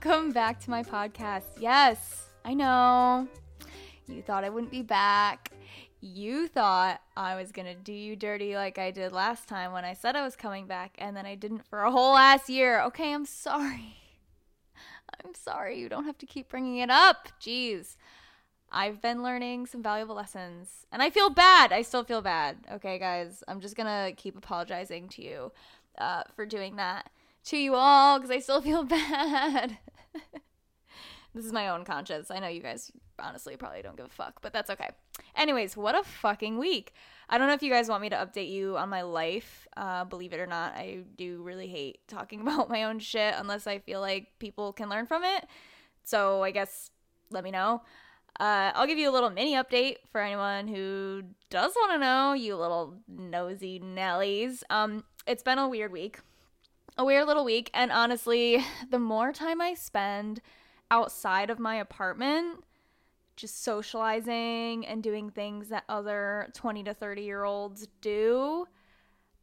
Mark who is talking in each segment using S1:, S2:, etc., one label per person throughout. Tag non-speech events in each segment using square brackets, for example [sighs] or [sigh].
S1: Welcome back to my podcast. Yes, I know. You thought I wouldn't be back. You thought I was gonna do you dirty like I did last time when I said I was coming back, and then I didn't for a whole ass year. Okay, I'm sorry. I'm sorry. You don't have to keep bringing it up. Jeez. I've been learning some valuable lessons, and I feel bad. I still feel bad. Okay, guys. I'm just gonna keep apologizing to you uh, for doing that to you all because I still feel [laughs] bad. [laughs] this is my own conscience. I know you guys honestly probably don't give a fuck, but that's okay. Anyways, what a fucking week. I don't know if you guys want me to update you on my life. Uh, believe it or not, I do really hate talking [laughs] about my own shit unless I feel like people can learn from it. So I guess let me know. Uh, I'll give you a little mini update for anyone who does want to know, you little nosy Nellies. Um, it's been a weird week a weird little week. And honestly, [sighs] the more time I spend outside of my apartment, just socializing and doing things that other 20 to 30 year olds do,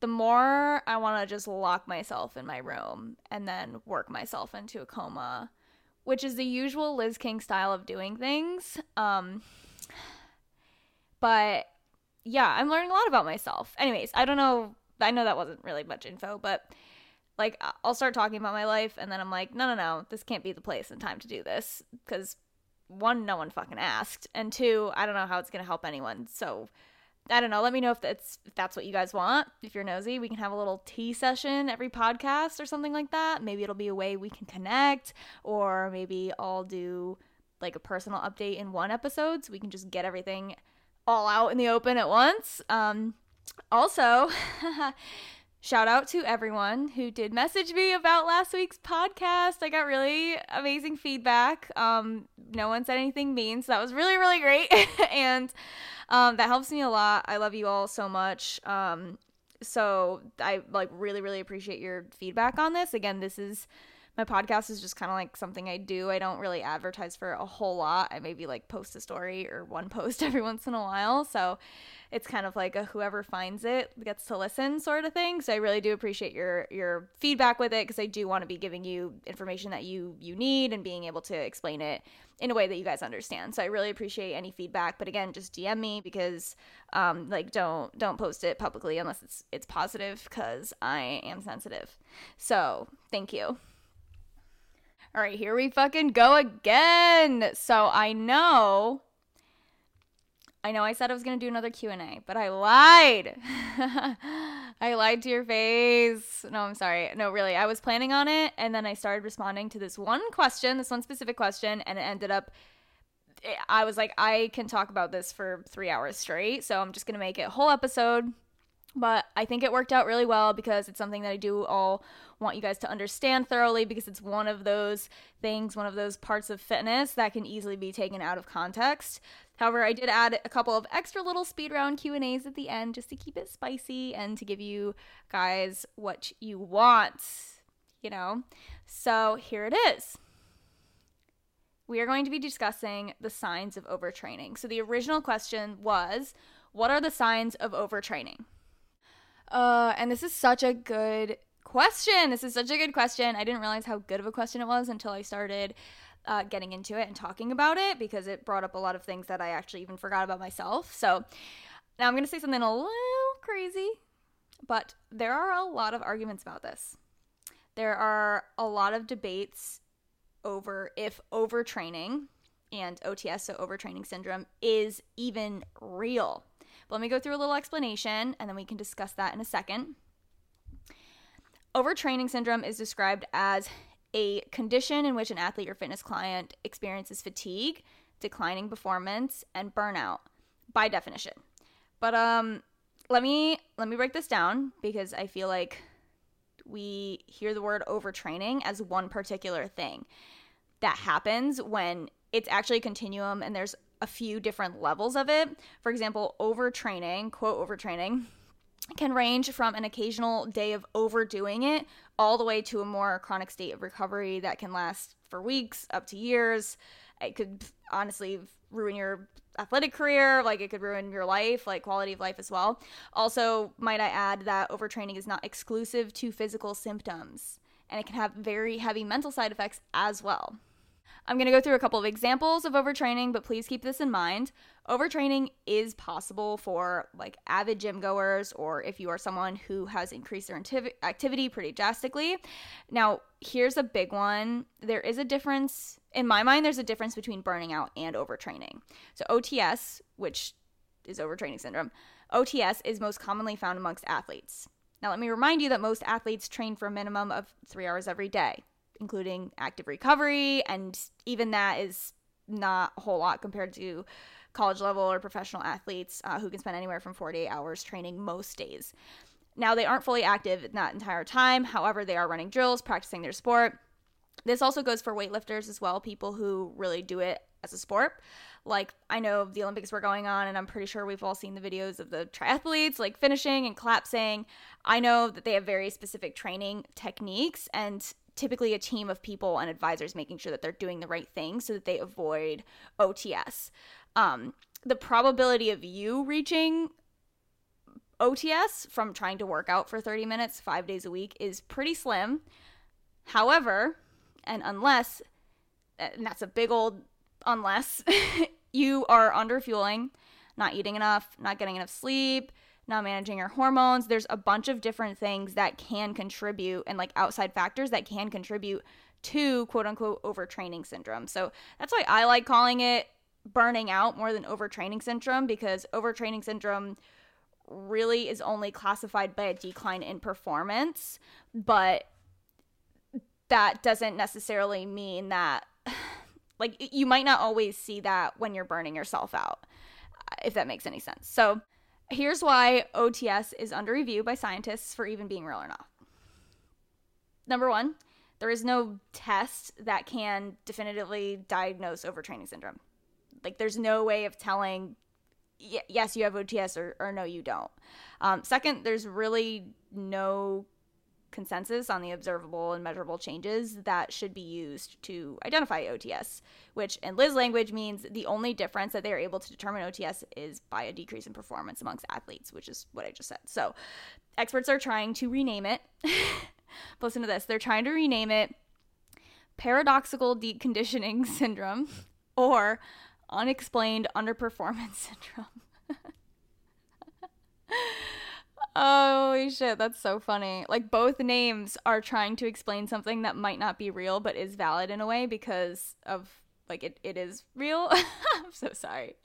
S1: the more I want to just lock myself in my room and then work myself into a coma, which is the usual Liz King style of doing things. Um, [sighs] but yeah, I'm learning a lot about myself. Anyways, I don't know. I know that wasn't really much info, but like I'll start talking about my life and then I'm like, no, no, no, this can't be the place and time to do this because one, no one fucking asked, and two, I don't know how it's gonna help anyone. So I don't know. Let me know if that's if that's what you guys want. If you're nosy, we can have a little tea session every podcast or something like that. Maybe it'll be a way we can connect, or maybe I'll do like a personal update in one episode so we can just get everything all out in the open at once. Um, also, [laughs] Shout out to everyone who did message me about last week's podcast. I got really amazing feedback. Um, no one said anything mean, so that was really, really great. [laughs] and um, that helps me a lot. I love you all so much. Um, so I like really, really appreciate your feedback on this. Again, this is my podcast is just kind of like something I do. I don't really advertise for a whole lot. I maybe like post a story or one [laughs] post every once in a while. So it's kind of like a whoever finds it gets to listen sort of thing. So I really do appreciate your your feedback with it because I do want to be giving you information that you you need and being able to explain it in a way that you guys understand. So I really appreciate any feedback. But again, just DM me because um like don't don't post it publicly unless it's it's positive because I am sensitive. So thank you. All right, here we fucking go again. So I know I know I said I was going to do another Q&A, but I lied. [laughs] I lied to your face. No, I'm sorry. No, really. I was planning on it and then I started responding to this one question, this one specific question, and it ended up I was like I can talk about this for 3 hours straight, so I'm just going to make it a whole episode but I think it worked out really well because it's something that I do all want you guys to understand thoroughly because it's one of those things, one of those parts of fitness that can easily be taken out of context. However, I did add a couple of extra little speed round Q&As at the end just to keep it spicy and to give you guys what you want, you know. So, here it is. We are going to be discussing the signs of overtraining. So, the original question was, what are the signs of overtraining? Uh, and this is such a good question. This is such a good question. I didn't realize how good of a question it was until I started uh, getting into it and talking about it because it brought up a lot of things that I actually even forgot about myself. So now I'm going to say something a little crazy, but there are a lot of arguments about this. There are a lot of debates over if overtraining and OTS, so overtraining syndrome, is even real. But let me go through a little explanation and then we can discuss that in a second. Overtraining syndrome is described as a condition in which an athlete or fitness client experiences fatigue, declining performance, and burnout by definition. But um let me let me break this down because I feel like we hear the word overtraining as one particular thing that happens when it's actually a continuum and there's a few different levels of it. For example, overtraining, quote overtraining, can range from an occasional day of overdoing it all the way to a more chronic state of recovery that can last for weeks up to years. It could honestly ruin your athletic career, like it could ruin your life, like quality of life as well. Also, might I add that overtraining is not exclusive to physical symptoms. and it can have very heavy mental side effects as well. I'm going to go through a couple of examples of overtraining, but please keep this in mind. Overtraining is possible for like avid gym goers or if you are someone who has increased their activity pretty drastically. Now, here's a big one. There is a difference in my mind there's a difference between burning out and overtraining. So OTS, which is overtraining syndrome, OTS is most commonly found amongst athletes. Now, let me remind you that most athletes train for a minimum of 3 hours every day including active recovery, and even that is not a whole lot compared to college level or professional athletes uh, who can spend anywhere from 48 hours training most days. Now, they aren't fully active that entire time. However, they are running drills, practicing their sport. This also goes for weightlifters as well, people who really do it as a sport. Like, I know the Olympics were going on, and I'm pretty sure we've all seen the videos of the triathletes, like finishing and collapsing. I know that they have very specific training techniques, and typically a team of people and advisors making sure that they're doing the right thing so that they avoid OTS. Um, the probability of you reaching OTS from trying to work out for 30 minutes five days a week is pretty slim. However, and unless, and that's a big old unless, [laughs] you are under fueling, not eating enough, not getting enough sleep, not managing your hormones. There's a bunch of different things that can contribute and like outside factors that can contribute to quote unquote overtraining syndrome. So that's why I like calling it burning out more than overtraining syndrome because overtraining syndrome really is only classified by a decline in performance, but that doesn't necessarily mean that [sighs] like you might not always see that when you're burning yourself out if that makes any sense. So Here's why OTS is under review by scientists for even being real or not. Number one, there is no test that can definitively diagnose overtraining syndrome. Like, there's no way of telling, yes, you have OTS or, or no, you don't. Um, second, there's really no consensus on the observable and measurable changes that should be used to identify OTS, which in Liz language means the only difference that they are able to determine OTS is by a decrease in performance amongst athletes, which is what I just said. So experts are trying to rename it. [laughs] Listen to this. They're trying to rename it paradoxical deconditioning [laughs] syndrome or unexplained underperformance [laughs] syndrome. Holy shit, that's so funny. Like both names are trying to explain something that might not be real but is valid in a way because of like it, it is real. [laughs] I'm so sorry.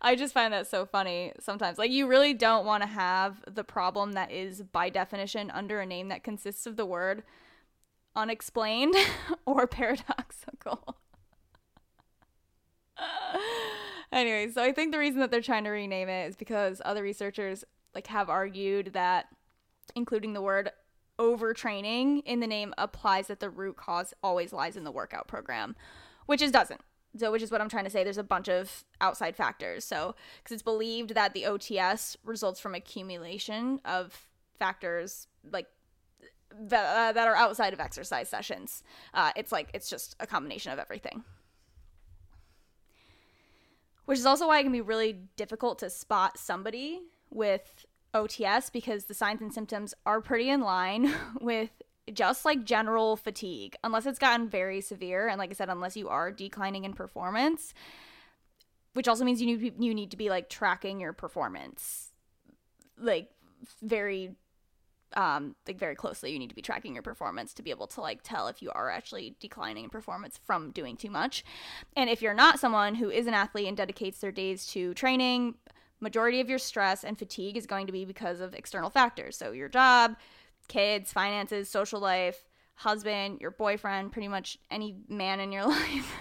S1: I just find that so funny sometimes. Like you really don't want to have the problem that is by definition under a name that consists of the word unexplained [laughs] or paradoxical. [laughs] anyway, so I think the reason that they're trying to rename it is because other researchers like have argued that including the word overtraining in the name applies that the root cause always lies in the workout program, which it doesn't. So, which is what I'm trying to say. There's a bunch of outside factors. So, because it's believed that the OTS results from accumulation of factors like that, uh, that are outside of exercise sessions. Uh, it's like it's just a combination of everything. Which is also why it can be really difficult to spot somebody with OTS because the signs and symptoms are pretty in line [laughs] with just like general fatigue, unless it's gotten very severe. And like I said, unless you are declining in performance, which also means you need you need to be like tracking your performance, like very um like very closely you need to be tracking your performance to be able to like tell if you are actually declining in performance from doing too much and if you're not someone who is an athlete and dedicates their days to training majority of your stress and fatigue is going to be because of external factors. So your job, kids, finances, social life, husband, your boyfriend, pretty much any man in your [laughs] life.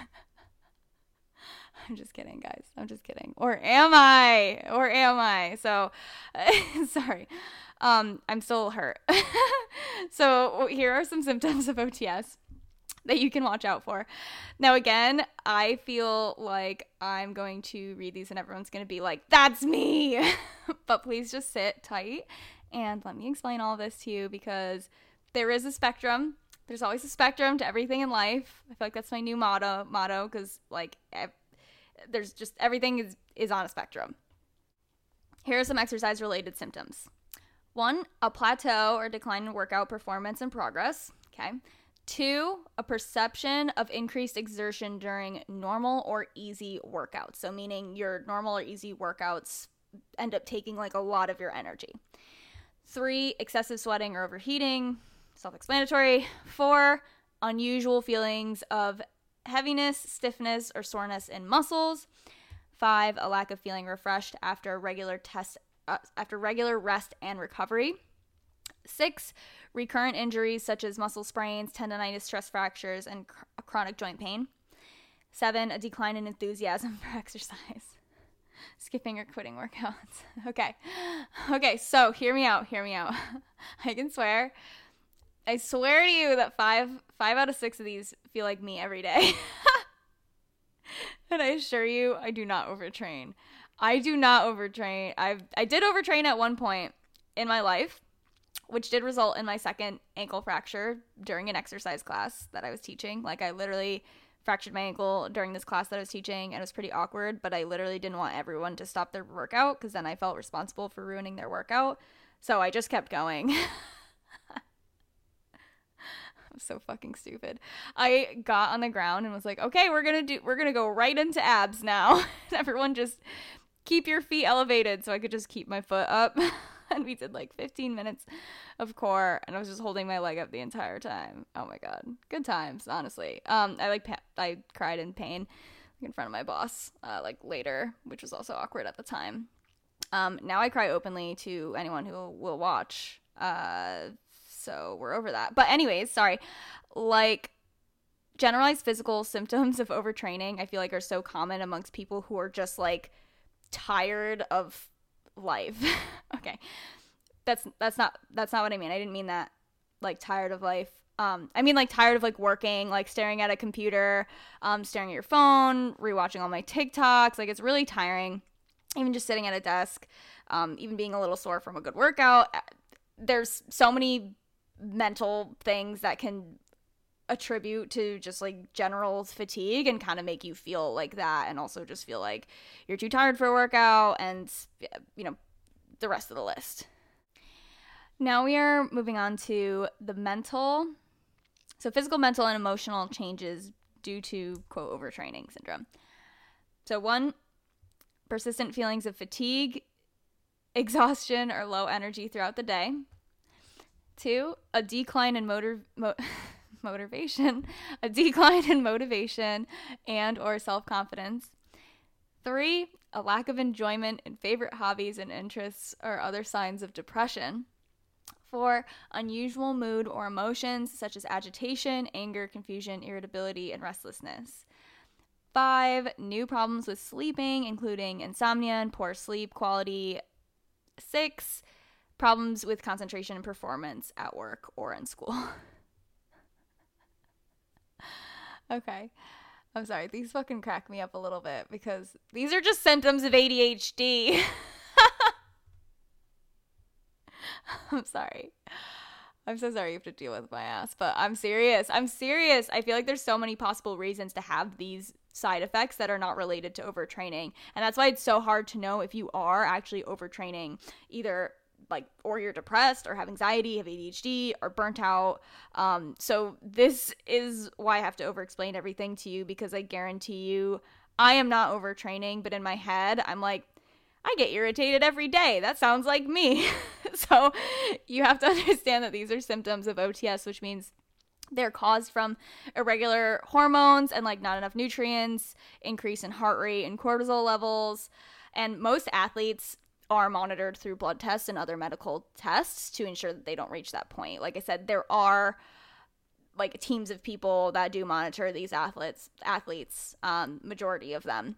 S1: I'm just kidding, guys. I'm just kidding. Or am I? Or am I? So, [laughs] sorry. Um, I'm still hurt. [laughs] so, here are some symptoms of OTS that you can watch out for. Now, again, I feel like I'm going to read these and everyone's going to be like, that's me. [laughs] but please just sit tight and let me explain all this to you because there is a spectrum. There's always a spectrum to everything in life. I feel like that's my new motto motto because like ev- there's just everything is is on a spectrum. Here are some exercise related symptoms. One, a plateau or decline in workout performance and progress. Okay. Two, a perception of increased exertion during normal or easy workouts. So, meaning your normal or easy workouts end up taking like a lot of your energy. Three, excessive sweating or overheating. Self explanatory. Four, unusual feelings of heaviness, stiffness, or soreness in muscles. Five, a lack of feeling refreshed after regular test uh, after regular rest and recovery. Six, recurrent injuries such as muscle sprains, tendonitis, stress fractures, and cr- chronic joint pain. Seven, a decline in enthusiasm [laughs] for exercise. Skipping or quitting workouts. [laughs] okay. Okay, so hear me out, hear me out. [laughs] I can swear. I swear to you that five five out of six of these feel like me every day. and I assure you I do not overtrain. I do not overtrain. I I did overtrain at one point in my life which did result in my second ankle fracture during an exercise class that I was teaching. Like I literally fractured my ankle during this class that I was teaching and it was pretty awkward, but I literally didn't want everyone to stop their workout because then I felt responsible for ruining their workout. So I just kept going. [laughs] I'm so fucking stupid. I got on the ground and was like, "Okay, we're going to do we're going to go right into abs now." [laughs] everyone just keep your feet elevated so I could just keep my foot up. [laughs] [laughs] and we did like 15 minutes of core and I was just holding my leg up the entire time. Oh my god. Good times, honestly. Um I like pa- I cried in pain in front of my boss uh, like later, which was also awkward at the time. Um now I cry openly to anyone who will watch. Uh so we're over that. But anyways, sorry. Like generalized physical [laughs] symptoms of overtraining, I feel like are so common amongst people who are just like tired of life. [laughs] okay. That's that's not that's not what I mean. I didn't mean that like tired of life. Um, I mean like tired of like working, like staring at a computer, um, staring at your phone, rewatching all my TikToks. Like it's really tiring. Even just sitting at a desk, um, even being a little sore from a good workout. Uh, there's so many mental things that can attribute to just like general fatigue and kind of make you feel like that and also just feel like you're too tired for a workout and you know the rest of the list. Now we are moving on to the mental so physical, mental and emotional changes due to quote overtraining syndrome. So one persistent feelings of fatigue, [laughs] exhaustion or low energy throughout the day. Two, a decline in motor mo- [laughs] motivation, [laughs] a decline in motivation and or self-confidence. 3, a lack of enjoyment in favorite hobbies and interests or other signs of depression. 4, unusual mood or emotions such as agitation, anger, confusion, irritability, and restlessness. 5, new problems with sleeping, including insomnia and poor sleep quality. 6, problems with concentration and performance at work or in school. [laughs] Okay. I'm sorry. These fucking crack me up a little bit because these are just symptoms of ADHD. [laughs] I'm sorry. I'm so sorry you have to deal with my ass, but I'm serious. I'm serious. I feel like there's so many possible reasons to have these side effects that are not related to overtraining. And that's why it's so hard to know if you are actually overtraining either like or you're depressed or have anxiety, have ADHD, or burnt out. Um, so this is why I have to over explain everything to you because I guarantee you I am not overtraining, but in my head I'm like, I get irritated every day. That sounds like me. [laughs] so you have to [laughs] understand that these are symptoms of OTS, which means they're caused from irregular hormones and like not enough nutrients, increase in heart rate and cortisol levels. And most athletes are monitored through blood tests and other medical tests to ensure that they don't reach that point. Like I said, there are like teams of people that do monitor these athletes athletes um, majority of them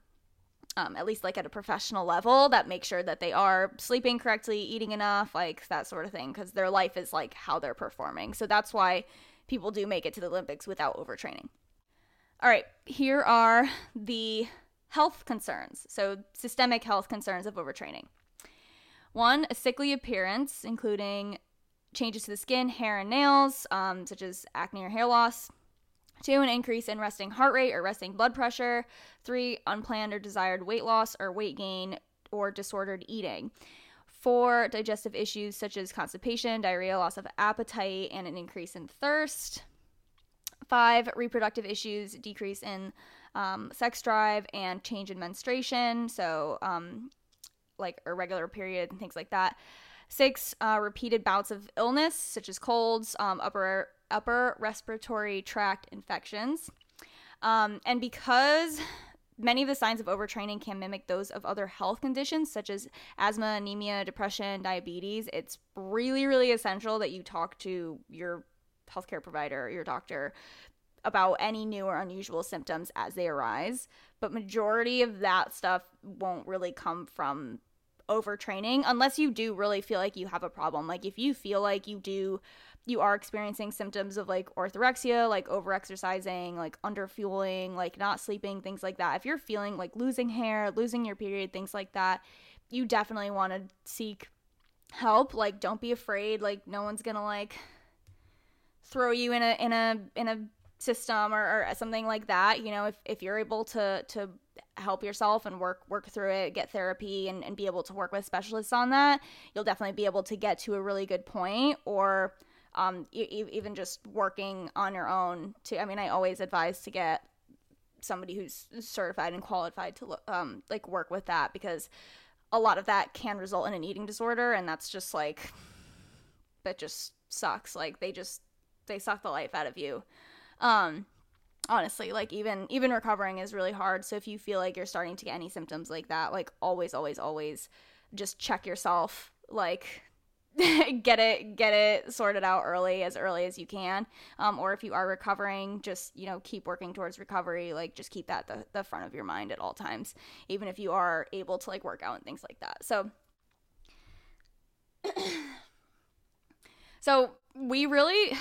S1: um, at least like at a professional level that make sure that they are sleeping correctly eating enough like that sort of thing because their life is like how they're performing. So that's why people do make it to the olympics without overtraining. All right here are the health concerns. So systemic health concerns of overtraining one, a sickly appearance, including changes to the skin, hair, and nails, um, such as acne or hair loss. Two, an increase in resting heart rate or resting blood pressure. Three, unplanned or desired weight loss or weight gain or disordered eating. Four, digestive issues such as constipation, diarrhea, loss of appetite, and an increase in thirst. Five, reproductive issues, decrease in um, sex drive and change in menstruation. So, um, like irregular period and things like that. Six, uh, repeated bouts of illness, such as colds, um, upper upper respiratory tract infections. Um, and because many of the signs of overtraining can mimic those of other health conditions such as asthma, anemia, depression, diabetes, it's really, really essential that you talk to your healthcare provider, your doctor, about any new or unusual symptoms as they arise. But majority of that stuff won't really come from overtraining unless you do really feel like you have a problem. Like if you feel like you do you are experiencing symptoms of like orthorexia, like overexercising, like underfueling, like not sleeping, things like that. If you're feeling like losing hair, losing your period, things like that, you definitely want to seek help. Like don't be afraid. Like no one's going to like throw you in a in a in a system or, or something like that. You know, if if you're able to to help yourself and work work through it get therapy and, and be able to work with specialists on that you'll definitely be able to get to a really good point or um, e- even just working on your own to i mean i always advise to get somebody who's certified and qualified to um, like work with that because a lot of that can result in an eating disorder and that's just like that just sucks. Like they just they suck the life out of you. Um honestly like even even recovering is really hard. So if you feel like you're starting to get any symptoms like that like always always always just check yourself like [laughs] get it get it sorted out early as early as you can. Um, or if you are recovering just you know keep working towards recovery like just keep that the, the front of your mind at all times even if you are able to like work out and things like that. So [clears throat] so we really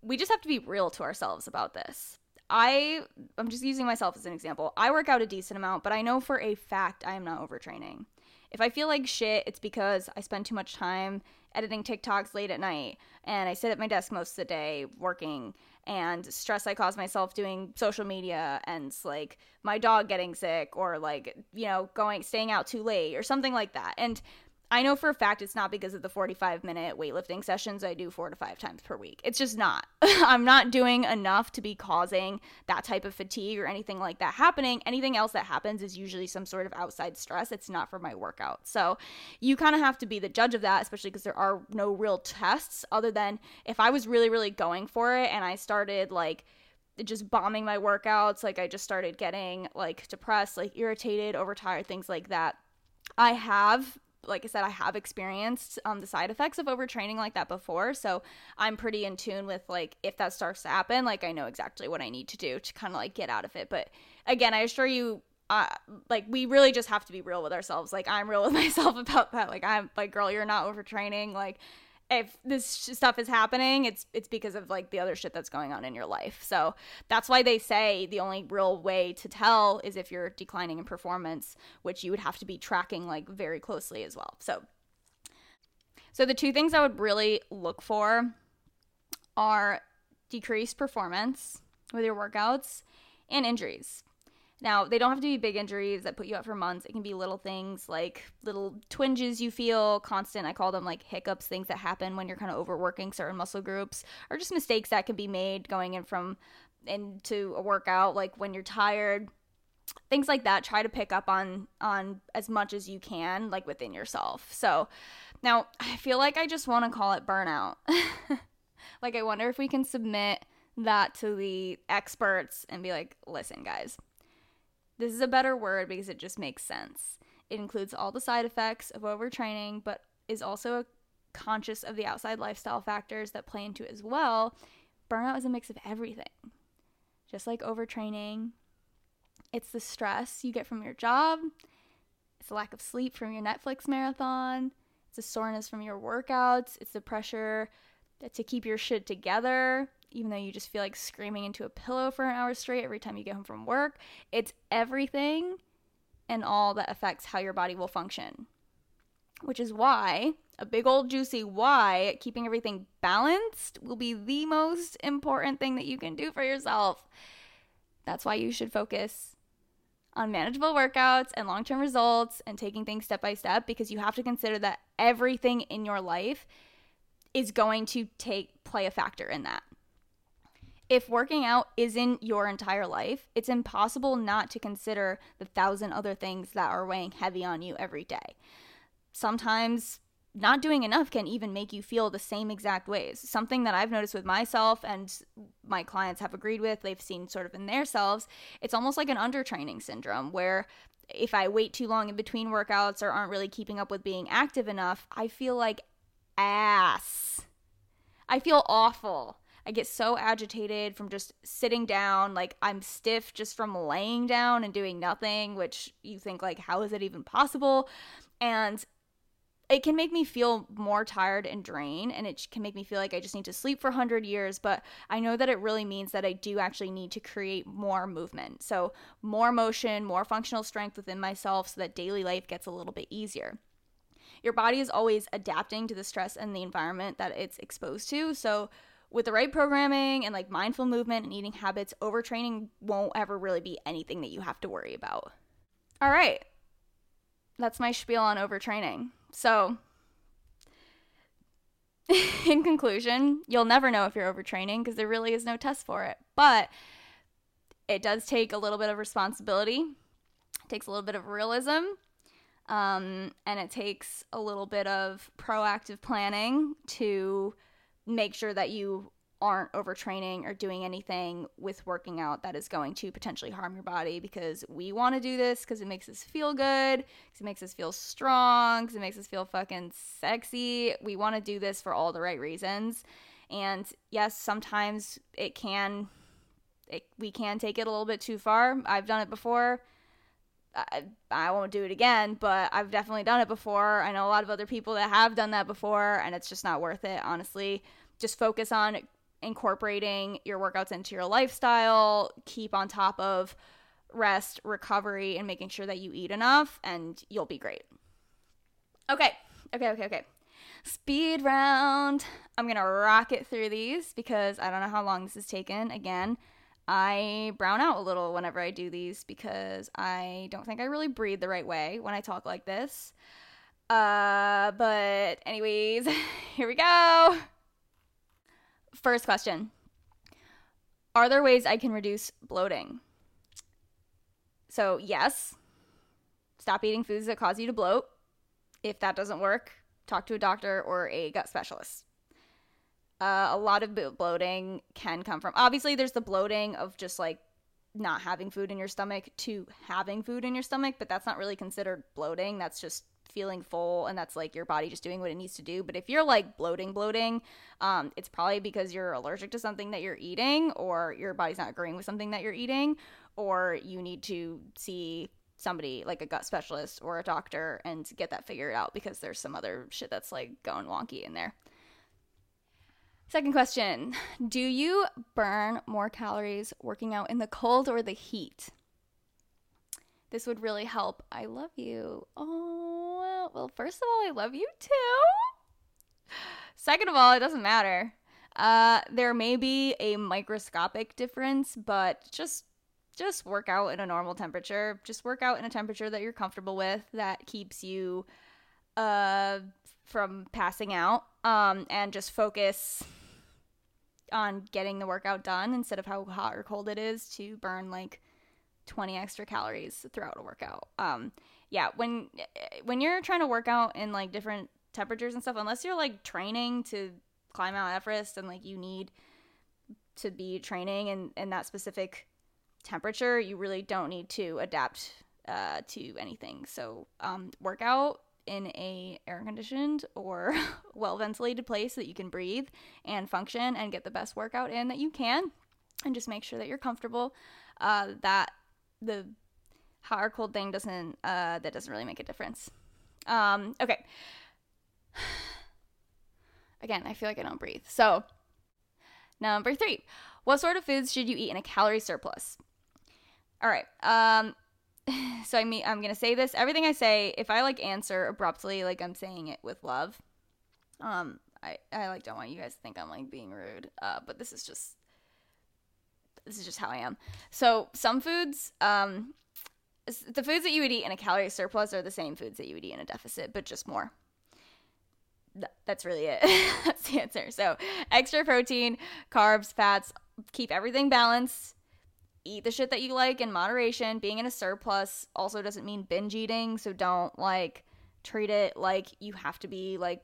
S1: we just have to be real to ourselves about this I I'm just using myself as an example. I work out a decent amount, but I know for a fact I am not overtraining. If I feel like shit, it's because I spend too much time editing TikToks late at night and I sit at my desk most of the day working and stress I cause myself doing social media and like my dog getting sick or like, you know, going staying out too late or something like that. And I know for a fact it's not because of the 45 minute weightlifting sessions I do four to five times per week. It's just not. [laughs] I'm not doing enough to be causing that type of fatigue or anything like that happening. Anything else that happens is usually some sort of outside stress. It's not for my workout. So you kind of have to be the judge of that, especially because there are no real tests other than if I was really, really going for it and I started like, just bombing my workouts like i just started getting like depressed like irritated overtired things like that i have like I said, I have experienced um, the side effects of overtraining like that before. So I'm pretty in tune with like if that starts to happen, like I know exactly what I need to do to kind of like get out of it. But again, I assure you, uh, like we really just have to be real with ourselves. Like I'm real [laughs] with myself about that. Like I'm like, girl, you're not overtraining. Like if this stuff is happening, it's it's because of like the other shit that's going on in your life. So that's why they say the only real way to tell is if you're declining in performance, which you would have to be tracking like very closely as well. So so the two things I would really look for are decreased performance with your workouts and injuries. Now, they don't have to be big injuries that put you out for months. It can be little things like little twinges you feel, constant, I call them like hiccups, things that happen when you're kind of overworking certain muscle groups, or just mistakes that can be made going in from into a workout, like when you're tired, things like that. Try to pick up on on as much as you can like within yourself. So now i feel like i just want to call it burnout. [laughs] Like i wonder if we can submit that to the experts and be like listen guys this is a better word because it just makes sense. It includes all the side effects of overtraining, but is also conscious of the outside lifestyle factors that play into it as well. Burnout is a mix of everything. Just like overtraining, it's the stress you get from your job, it's the lack of sleep from your Netflix marathon, it's the soreness from your workouts, it's the pressure to keep your shit together, even though you just feel like screaming into a pillow for an hour straight every time you get home from work. It's everything and all that affects how your body will function. Which is why, a big old juicy why, keeping everything balanced will be the most important thing that you can do for yourself. That's why you should focus on manageable workouts and long term results and taking things step by step because you have to consider that everything in your life is going to take play a factor in that If working out isn't your entire life, it's impossible not to consider the thousand other things that are weighing heavy on you every day. Sometimes not doing enough can even make you feel the same exact ways. Something that I've noticed with myself and my clients have agreed with, they've seen sort of in their selves, it's almost like an undertraining syndrome where if I wait too long in between workouts or aren't really keeping up with being active enough, I feel like ass. I feel awful. I get so agitated from just sitting down. Like, I'm stiff just from laying down and doing nothing, which you think, like, how is it even possible? And it can make me feel more tired and drained and it can make me feel like I just need to sleep for 100 years but I know that it really means that I do actually need to create more movement so more motion more functional strength within myself so that daily life gets a little bit easier your body is always adapting to the stress and the environment that it's exposed to so with the right programming and like mindful movement and eating habits overtraining won't ever really be anything that you have to worry about. All right. That's my spiel on overtraining. So, [laughs] in conclusion, you'll never know if you're overtraining because there really is no test for it. But it does take a little bit of responsibility, it takes a little bit of realism, um, and it takes a little bit of proactive planning to make sure that you aren't overtraining or doing anything with working out that is going to potentially harm your body because we want to do this because it makes us feel good, because it makes us feel strong, because it makes us feel fucking sexy. We want to do this for all the right reasons. And yes, sometimes it can, it, we can take it a little bit too far. I've done it before. I, I won't do it again, but I've definitely done it before. I know a lot of other people that have done that before, and it's just not worth it, honestly. Just focus on incorporating your workouts into your lifestyle, keep on top of rest, recovery, and making sure that you eat enough, and you'll be great. Okay, okay, okay, okay. Speed round. I'm gonna rocket through these because I don't know how long this has taken. Again, I brown out a little whenever I do these because I don't think I really breathe the right way when I talk like this. Uh, but, anyways, [laughs] here we go. First question Are there ways I can reduce bloating? So, yes, stop eating foods that cause you to bloat. If that doesn't work, talk to a doctor or a gut specialist. Uh, a lot of bloating can come from obviously, there's the bloating of just like not having food in your stomach to having food in your stomach, but that's not really considered bloating. That's just feeling full and that's like your body just doing what it needs to do. But if you're like bloating, bloating, um, it's probably because you're allergic to something that you're eating or your body's not agreeing with something that you're eating or you need to see somebody like a gut specialist or a doctor and get that figured out because there's some other shit that's like going wonky in there. Second question Do you burn more calories working out in the cold or the heat? This would really help. I love you. Oh, well, first of all, I love you too. Second of all, it doesn't matter. Uh, there may be a microscopic difference, but just just work out in a normal temperature. Just work out in a temperature that you're comfortable with that keeps you uh from passing out. Um, and just focus on getting the workout done instead of how hot or cold it is to burn like 20 extra calories throughout a workout. Um, yeah, when when you're trying to work out in like different temperatures and stuff, unless you're like training to climb Mount Everest and like you need to be training in in that specific temperature, you really don't need to adapt uh, to anything. So um, work out in a air conditioned or [laughs] well ventilated place that you can breathe and function and get the best workout in that you can and just make sure that you're comfortable uh, that the hot or cold thing doesn't uh, that doesn't really make a difference. Um, okay. [sighs] Again, I feel like I don't breathe. So, number three, what sort of foods should you eat in a calorie surplus? All right. Um, [sighs] so I mean, I'm gonna say this. Everything I say, if I like answer abruptly, like I'm saying it with love, um, I I like don't want you guys to think I'm like being rude. Uh, but this is just this is just how I am. So some foods, um, the foods that you would eat in a calorie surplus are the same foods that you would eat in a deficit, but just more. That's really it. [laughs] That's the answer. So extra protein, carbs, fats, keep everything balanced. Eat the shit that you like in moderation. Being in a surplus also doesn't mean binge eating, so don't like treat it like you have to be like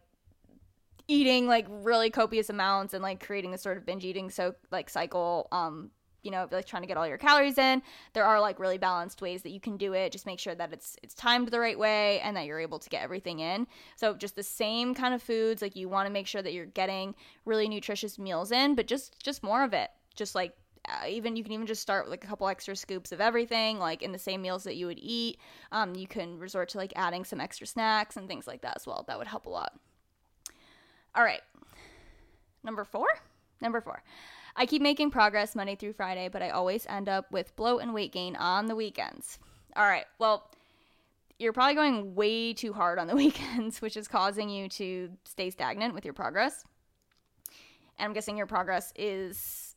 S1: eating like really copious amounts and like creating this sort of binge eating so like cycle um you know like trying to get all your calories in. There are like really balanced ways that you can do it. Just make sure that it's it's timed the right way and that you're able to get everything in. So just the same kind of foods like you want to make sure that you're getting really nutritious meals in but just just more of it. Just like even you can even just start with like a couple extra scoops of everything like in the same meals that you would eat. Um, you can resort to like adding some extra snacks and things like that as well. That would help a lot. All right. Number four? Number four. I keep making progress Monday through Friday, but I always end up with bloat and weight gain on the weekends. All right, well, you're probably going way too hard on the [laughs] weekends, which is causing you to stay stagnant with your progress. And I'm guessing your progress is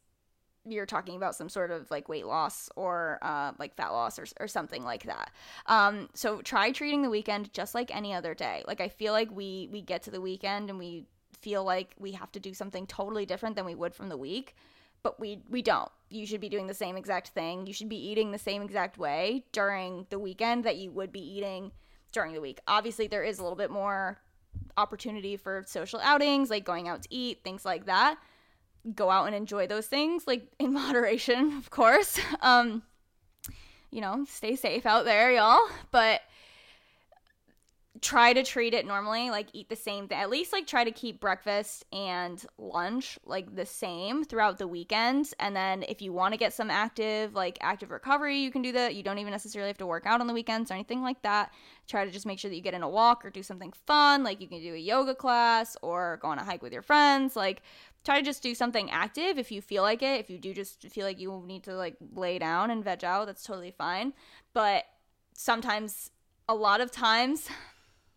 S1: you're talking about some sort of like weight loss or uh, like fat loss or, or something like that. Um, so try treating the weekend just like any other day. Like I feel like we we get to the weekend and we feel like we have to do something totally different than we would from the week but we we don't you should be doing the same exact thing you should be eating the same exact way during the weekend that you would be eating during the week obviously there is a little bit more opportunity for social outings like going out to eat things like that go out and enjoy those things like in [laughs] moderation of course. Um you know stay safe out there y'all. But try to treat it normally like eat the same thing. At least like try to keep breakfast and lunch like the same throughout the weekend and then if you want to get some active like active recovery you can do that. You don't even necessarily have to work out on the weekends or anything like that. Try to just make sure that you get in a walk or do something fun like you can do a yoga class or go on a hike with your friends. Like try to just do something active if you feel like it. If you do just feel like you need to like lay down and veg out that's totally fine. But sometimes a lot of times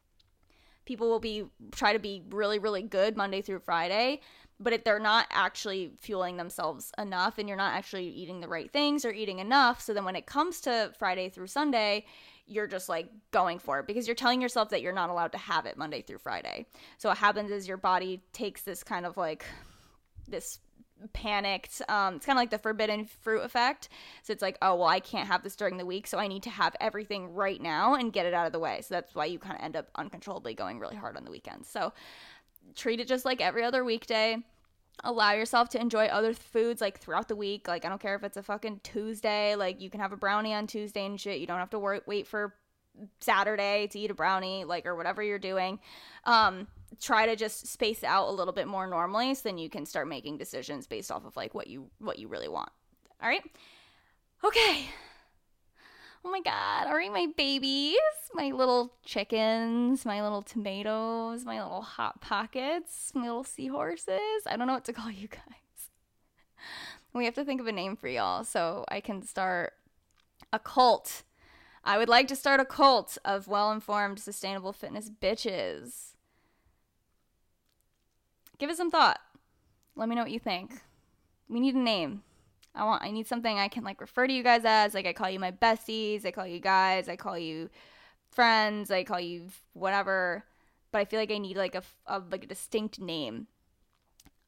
S1: [laughs] people will be try to be really really good monday through friday but if they're not actually fueling themselves enough and you're not actually eating the right things or eating enough. So then when it comes to friday through sunday you're just like going for it because you're telling yourself that you're not allowed to have it monday through friday. So what happens is your body takes this kind of like this panicked. Um, it's kind of like the forbidden fruit effect. So it's like, oh, well, I can't have this during the week, so I need to have everything right now and get it out of the way. So that's why you kind of end up uncontrollably going really hard on the weekends. So treat it just like every other weekday. Allow yourself to enjoy other foods like throughout the week. Like, I don't care if it's a fucking Tuesday, like, you can have a brownie on Tuesday and shit. You don't have to work, wait for Saturday to eat a brownie, like, or whatever you're doing. Um, try to just space out a little bit more normally so then you can start making decisions based off of like what you what you really want. All right? Okay. Oh my god. All right, my babies, my little chickens, my little tomatoes, my little hot pockets, my little seahorses. I don't know what to call you guys. We have to think of a name for y'all so I can start a cult. I would like to start a cult of well informed, sustainable fitness bitches give it some thought. Let me know what you think. We need a name. I want I need something I can like refer to you guys as. Like I call you my besties, I call you guys, I call you friends, I call you whatever. But I feel like I need like a, a like a distinct name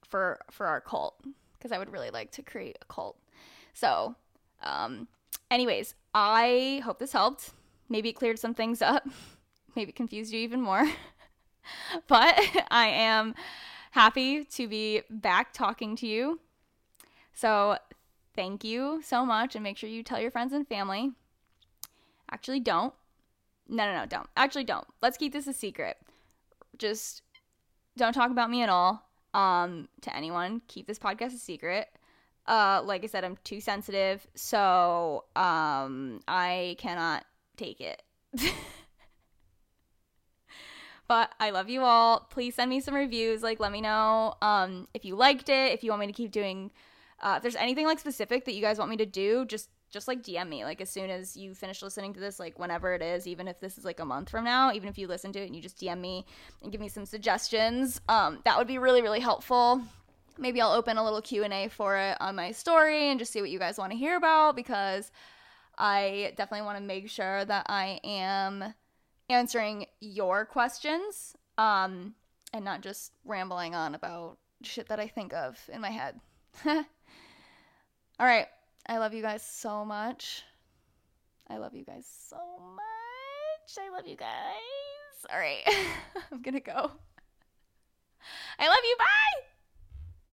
S1: for for our cult because I would really like to create a cult. So, um anyways, I hope this helped. Maybe it cleared some things up. [laughs] Maybe confused you even more. [laughs] but [laughs] I am happy to be back talking to you. So, thank you so much and make sure you tell your friends and family. Actually, don't. No, no, no, don't. Actually, don't. Let's keep this a secret. Just don't talk about me at all um, to anyone. Keep this podcast a secret. Uh, like I said, I'm too sensitive, so um, I cannot take it. [laughs] But I love you all. Please send me some reviews. Like, let me know um, if you liked it. If you want me to keep doing, uh, if there's anything like specific that you guys want me to do, just just like DM me. Like as soon as you finish listening to this, like whenever it is, even if this is like a month from now, even if you listen to it and you just DM me and give me some suggestions, um, that would be really really helpful. Maybe I'll open a little Q and A for it on my story and just see what you guys want to hear about because I definitely want to make sure that I am answering your questions um, and not just rambling on about shit that I think of in my head. [laughs] All right. I love you guys so much. I love you guys so much. I love you guys. All right. [laughs] I'm going to go. I love you. Bye.